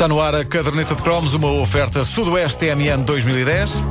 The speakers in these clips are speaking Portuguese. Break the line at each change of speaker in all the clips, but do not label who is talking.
Está no ar a caderneta de cromos, uma oferta Sudoeste TMN 2010.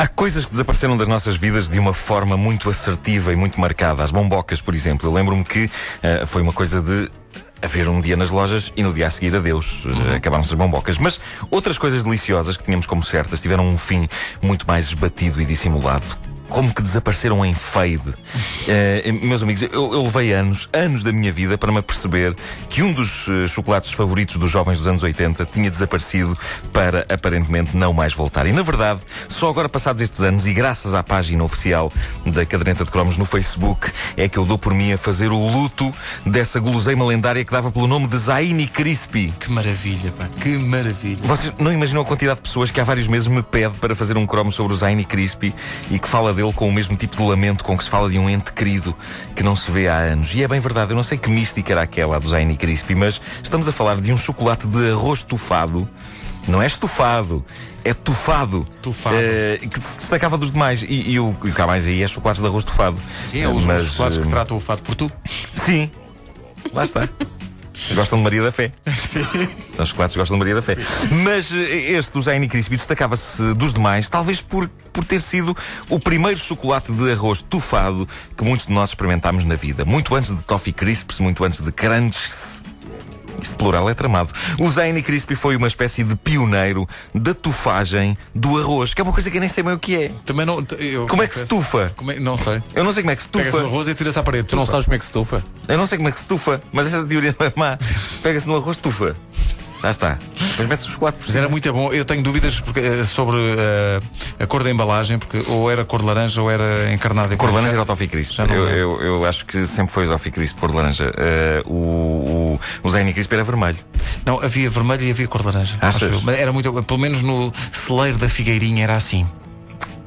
Há coisas que desapareceram das nossas vidas de uma forma muito assertiva e muito marcada. As bombocas, por exemplo. Eu lembro-me que uh, foi uma coisa de haver um dia nas lojas e no dia a seguir adeus. Uhum. Acabaram-se as bombocas. Mas outras coisas deliciosas que tínhamos como certas tiveram um fim muito mais esbatido e dissimulado como que desapareceram em fade. Uh, meus amigos, eu, eu, levei anos, anos da minha vida para me perceber que um dos uh, chocolates favoritos dos jovens dos anos 80 tinha desaparecido para aparentemente não mais voltar. E na verdade, só agora passados estes anos e graças à página oficial da Caderneta de Cromos no Facebook, é que eu dou por mim a fazer o luto dessa guloseima lendária que dava pelo nome de Zaini Crispy.
Que maravilha, pá, que maravilha.
Vocês não imaginam a quantidade de pessoas que há vários meses me pede para fazer um cromo sobre o Zaini Crispy e que fala dele com o mesmo tipo de lamento com que se fala de um ente querido que não se vê há anos. E é bem verdade, eu não sei que mística era aquela do Zaini Crispy, mas estamos a falar de um chocolate de arroz estufado. Não é estufado, é tufado.
Tufado.
Uh, que se destacava dos demais. E, e o, e o que há mais aí é chocolate de arroz tufado.
Sim, é os, mas, os chocolates uh, que tratam o fado por tu.
Sim, lá está. Gostam de Maria da Fé. Sim. Os chocolates gostam de Maria da Fé. Mas eh, este do Zaini Crispy destacava-se dos demais, talvez por, por ter sido o primeiro chocolate de arroz tufado que muitos de nós experimentámos na vida. Muito antes de Toffee Crisps, muito antes de Crunch isto plural é tramado. O Zaini Crispy foi uma espécie de pioneiro da tufagem do arroz, que é uma coisa que eu nem sei bem o que é.
Também não. Eu
como é que se tufa?
É, não sei.
Eu não sei como é que se tufa.
Pegas no arroz e tiras à parede.
Tu não sabes como é que se tufa?
Eu não sei como é que se tufa, mas essa teoria não é má. Pega-se no arroz, tufa. Já está. Depois mete o chocolate por cima.
Era muito bom. Eu tenho dúvidas porque, eh, sobre uh, a cor da embalagem, porque ou era cor de laranja ou era encarnada.
Cor de laranja era o Toffee Crisp. Eu, eu, eu, acho que sempre foi o Toffee Crisp cor de laranja. Uh, o, o, o Zeni Crisp era vermelho.
Não, havia vermelho e havia cor de laranja.
Achas?
Mas era muito. Pelo menos no celeiro da Figueirinha era assim.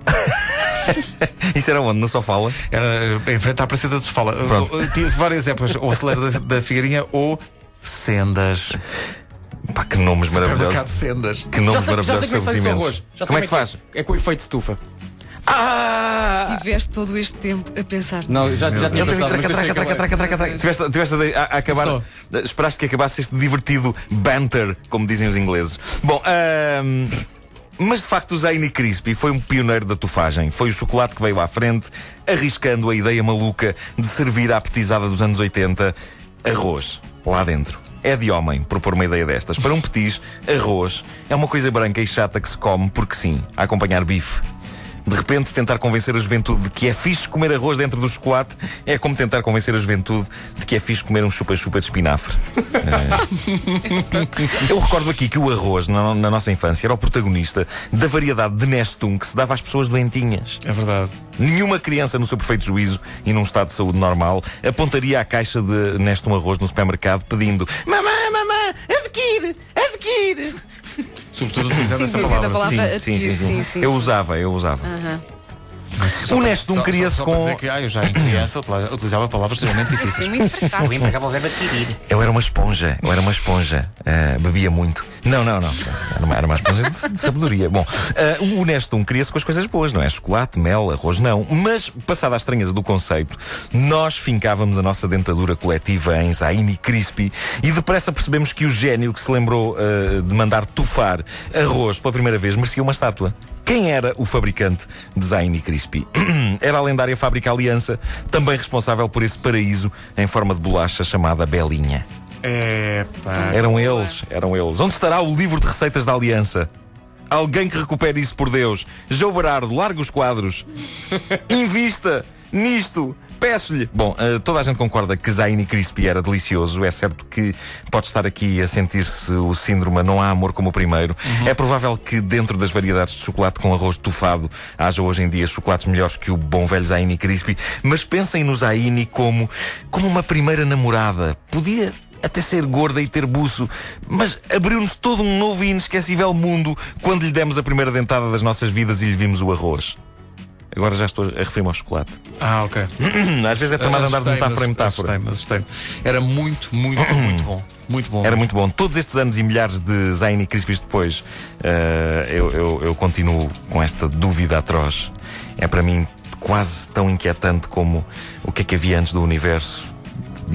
Isso era onde? Na Sofala?
Era em frente à Praça da Sofala. Tive várias épocas, ou celeiro da, da Figueirinha ou Sendas.
Pá, que nomes maravilhosos.
sendas.
Que nomes
já sei,
maravilhosos
já sei como é que faz o arroz.
Já como é que se faz?
É com efeito de estufa.
Ah!
Estiveste todo este tempo a pensar.
Não, já, já tinha pensado.
Traca, traca, traca, traca, traca, traca. Tiveste, tiveste a, a, a acabar. Só. Esperaste que acabasse este divertido banter, como dizem os ingleses. Bom, um, mas de facto o Zaini Crispy foi um pioneiro da tufagem. Foi o chocolate que veio à frente, arriscando a ideia maluca de servir à petizada dos anos 80 arroz lá dentro é de homem propor uma ideia destas. Para um petis, arroz é uma coisa branca e chata que se come porque sim, a acompanhar bife. De repente, tentar convencer a juventude de que é fixe comer arroz dentro do chocolate é como tentar convencer a juventude de que é fixe comer um chupa-chupa de espinafre. é. Eu recordo aqui que o arroz, na, na, nossa infância, era o protagonista da variedade de Nestum que se dava às pessoas doentinhas.
É verdade.
Nenhuma criança, no seu perfeito juízo e num estado de saúde normal, apontaria à caixa de Nestum arroz no supermercado pedindo: Mamãe, mamãe, adquire, adquire.
Sobretudo utilizando essa palavra.
palavra
sim, sim, sim, sim, Eu usava, eu usava. O Nestum cria-se com.
Que, ah, eu já em criança utilizava palavras extremamente difíceis.
Eu
empregava o verbo adquirir.
Eu era uma esponja, eu era uma esponja. Uh, bebia muito. Não, não, não. Era uma, era uma esponja de, de sabedoria. Bom, uh, o Nestum cria-se com as coisas boas, não é? Chocolate, mel, arroz, não. Mas, passada a estranheza do conceito, nós fincávamos a nossa dentadura coletiva em Zaini Crispy e depressa percebemos que o gênio que se lembrou uh, de mandar tufar arroz pela primeira vez merecia uma estátua. Quem era o fabricante de Zaini Crispy? era a lendária fábrica Aliança, também responsável por esse paraíso em forma de bolacha chamada Belinha.
É, pá.
Eram eles, eram eles. Onde estará o livro de receitas da Aliança? Alguém que recupere isso por Deus. João Berardo, larga os quadros. Invista nisto. Peço-lhe. Bom, uh, toda a gente concorda que Zaini Crispy era delicioso. É certo que pode estar aqui a sentir-se o síndrome não há amor como o primeiro. Uhum. É provável que dentro das variedades de chocolate com arroz tufado haja hoje em dia chocolates melhores que o bom velho Zaini Crispy. Mas pensem no Zaini como, como uma primeira namorada. Podia até ser gorda e ter buço, mas abriu-nos todo um novo e inesquecível mundo quando lhe demos a primeira dentada das nossas vidas e lhe vimos o arroz. Agora já estou a referir-me ao chocolate.
Ah, ok.
Às vezes é tramado andar de metáfora em metáfora.
Assustei-me, assustei-me. Era muito, muito, muito bom. Muito bom.
Era muito bom. Todos estes anos e milhares de Zaini Crispies depois, eh, eu, eu, eu continuo com esta dúvida atroz. É para mim quase tão inquietante como o que é que havia antes do universo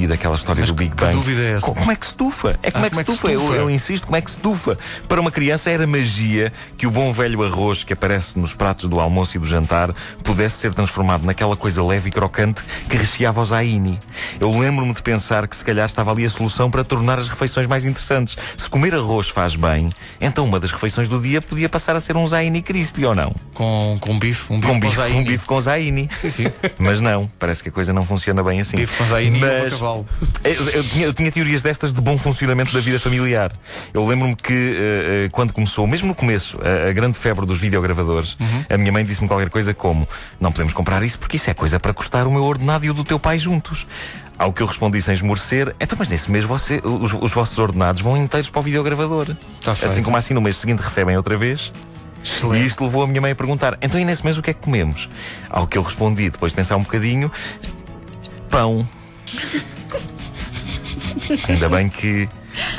daquela história
Mas
do Big
que
Bang.
dúvida é essa?
Co- Como é que se tufa? É como,
Ah,
é, que
como é que
se tufa? Eu,
tufa?
eu insisto, como é que se tufa? Para uma criança era magia que o bom velho arroz que aparece nos pratos do almoço e do jantar pudesse ser transformado naquela coisa leve e crocante que recheava o zaini. Eu lembro-me de pensar que se calhar estava ali a solução para tornar as refeições mais interessantes. Se comer arroz faz bem, então uma das refeições do dia podia passar a ser um zaini crispy ou não?
Com, com bife, um bife
Com
com,
bife,
zaini.
um bife com zaini.
Sim, sim.
Mas não, parece que a coisa não funciona bem assim.
Bife com zaini
Mas- eu, eu tinha, eu tinha teorias destas de bom funcionamento da vida familiar. Eu lembro-me que eh, quando começou, mesmo no começo, a, a grande febre dos videogravadores,
Uhum.
a minha mãe disse-me qualquer coisa como: Não podemos comprar isso porque isso é coisa para custar o meu ordenado e o do teu pai juntos. Ao que eu respondi sem esmorecer: Então, mas nesse mês você, os, os vossos ordenados vão inteiros para o videogravador.
Tá
assim
feito.
como assim no mês seguinte recebem outra vez. E
Excelente.
isto levou a minha mãe a perguntar: Então, e nesse mês o que é que comemos? Ao que eu respondi, depois de pensar um bocadinho: Pão. Ainda bem que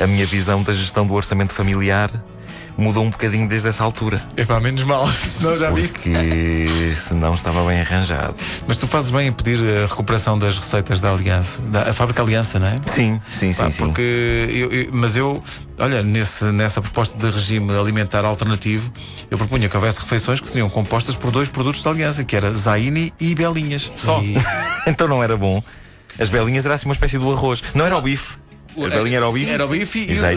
a minha visão da gestão do orçamento familiar mudou um bocadinho desde essa altura.
É pá, menos mal. Senão já viste.
Porque senão estava bem arranjado.
Mas tu fazes bem em pedir a recuperação das receitas da Aliança, da a Fábrica Aliança, não é?
Sim, sim, sim,
Pá,
sim.
Porque eu, eu- mas eu, olha, nesse, nessa proposta de regime alimentar alternativo, eu propunha que houvesse refeições que seriam compostas por dois produtos da Aliança, que era Zaini e Belinhas. Só.
E-
Então não era bom. As belinhas era assim uma espécie do arroz. Não era o bife. As belinhas era o bife.
Era o bife e,
E
o
lá à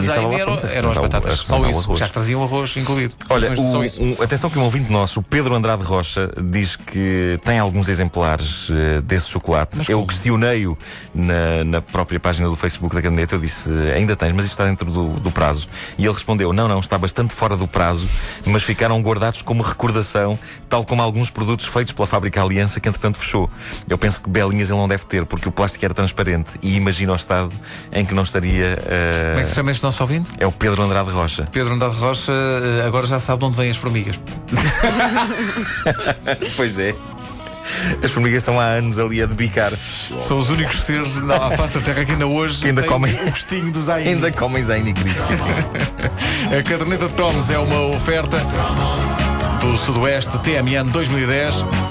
eram, as
Não,
batatas.
só
isso. Já traziam arroz incluído.
Olha, o- atenção que um ouvinte nosso, o Pedro Andrade Rocha, diz que tem alguns exemplares eh, desse chocolate. Eu questionei-o na, na própria página do Facebook da caderneta. Eu disse, ainda tens, mas isto está dentro do, do prazo. E ele respondeu, não, não, está bastante fora do prazo, mas ficaram guardados como recordação, tal como alguns produtos feitos pela fábrica Aliança, que entretanto fechou. Eu penso que belinhas ele não deve ter, porque o plástico era transparente. E imagino o estado em que não estaria... eh,
Como é que se chama este nosso ouvinte?
é o Pedro Andrade Rocha.
Pedro Andrade Rocha eh, agora já sabe de onde vêm as formigas.
Pois é. As formigas estão há anos ali a debicar.
São os únicos seres na face da Terra que ainda hoje
Que ainda comem.
o gostinho do Zaini.
Ainda comem Zaini Crispy.
A caderneta de cromos é uma oferta do Sudoeste TMN 2010.